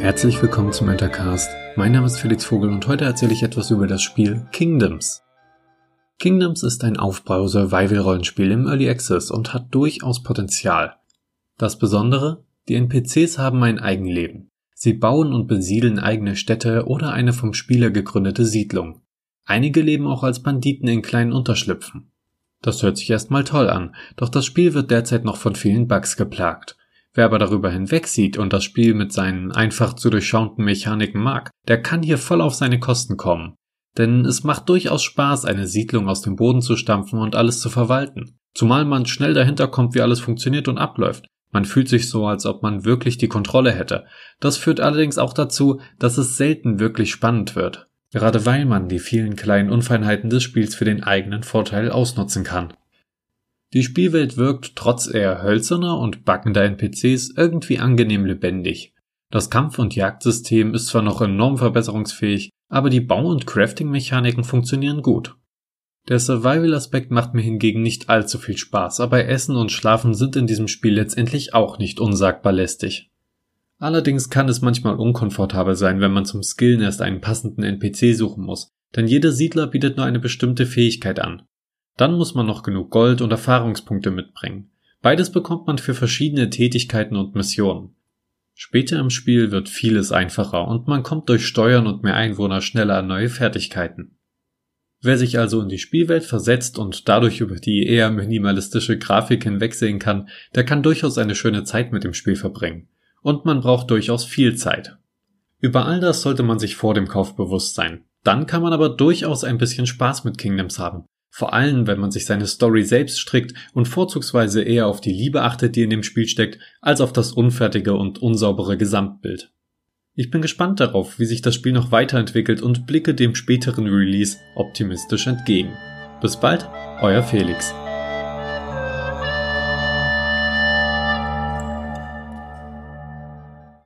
Herzlich willkommen zum Entercast. Mein Name ist Felix Vogel und heute erzähle ich etwas über das Spiel Kingdoms. Kingdoms ist ein Aufbau-Survival-Rollenspiel im Early Access und hat durchaus Potenzial. Das Besondere? Die NPCs haben ein Eigenleben. Sie bauen und besiedeln eigene Städte oder eine vom Spieler gegründete Siedlung. Einige leben auch als Banditen in kleinen Unterschlüpfen. Das hört sich erstmal toll an, doch das Spiel wird derzeit noch von vielen Bugs geplagt. Wer aber darüber hinwegsieht und das Spiel mit seinen einfach zu durchschauenden Mechaniken mag, der kann hier voll auf seine Kosten kommen. Denn es macht durchaus Spaß, eine Siedlung aus dem Boden zu stampfen und alles zu verwalten. Zumal man schnell dahinter kommt, wie alles funktioniert und abläuft. Man fühlt sich so, als ob man wirklich die Kontrolle hätte. Das führt allerdings auch dazu, dass es selten wirklich spannend wird. Gerade weil man die vielen kleinen Unfeinheiten des Spiels für den eigenen Vorteil ausnutzen kann. Die Spielwelt wirkt trotz eher hölzerner und backender NPCs irgendwie angenehm lebendig. Das Kampf- und Jagdsystem ist zwar noch enorm verbesserungsfähig, aber die Bau- und Crafting-Mechaniken funktionieren gut. Der Survival-Aspekt macht mir hingegen nicht allzu viel Spaß, aber Essen und Schlafen sind in diesem Spiel letztendlich auch nicht unsagbar lästig. Allerdings kann es manchmal unkomfortabel sein, wenn man zum Skillen erst einen passenden NPC suchen muss, denn jeder Siedler bietet nur eine bestimmte Fähigkeit an. Dann muss man noch genug Gold und Erfahrungspunkte mitbringen. Beides bekommt man für verschiedene Tätigkeiten und Missionen. Später im Spiel wird vieles einfacher und man kommt durch Steuern und mehr Einwohner schneller an neue Fertigkeiten. Wer sich also in die Spielwelt versetzt und dadurch über die eher minimalistische Grafik hinwegsehen kann, der kann durchaus eine schöne Zeit mit dem Spiel verbringen. Und man braucht durchaus viel Zeit. Über all das sollte man sich vor dem Kauf bewusst sein. Dann kann man aber durchaus ein bisschen Spaß mit Kingdoms haben. Vor allem, wenn man sich seine Story selbst strickt und vorzugsweise eher auf die Liebe achtet, die in dem Spiel steckt, als auf das unfertige und unsaubere Gesamtbild. Ich bin gespannt darauf, wie sich das Spiel noch weiterentwickelt und blicke dem späteren Release optimistisch entgegen. Bis bald, euer Felix.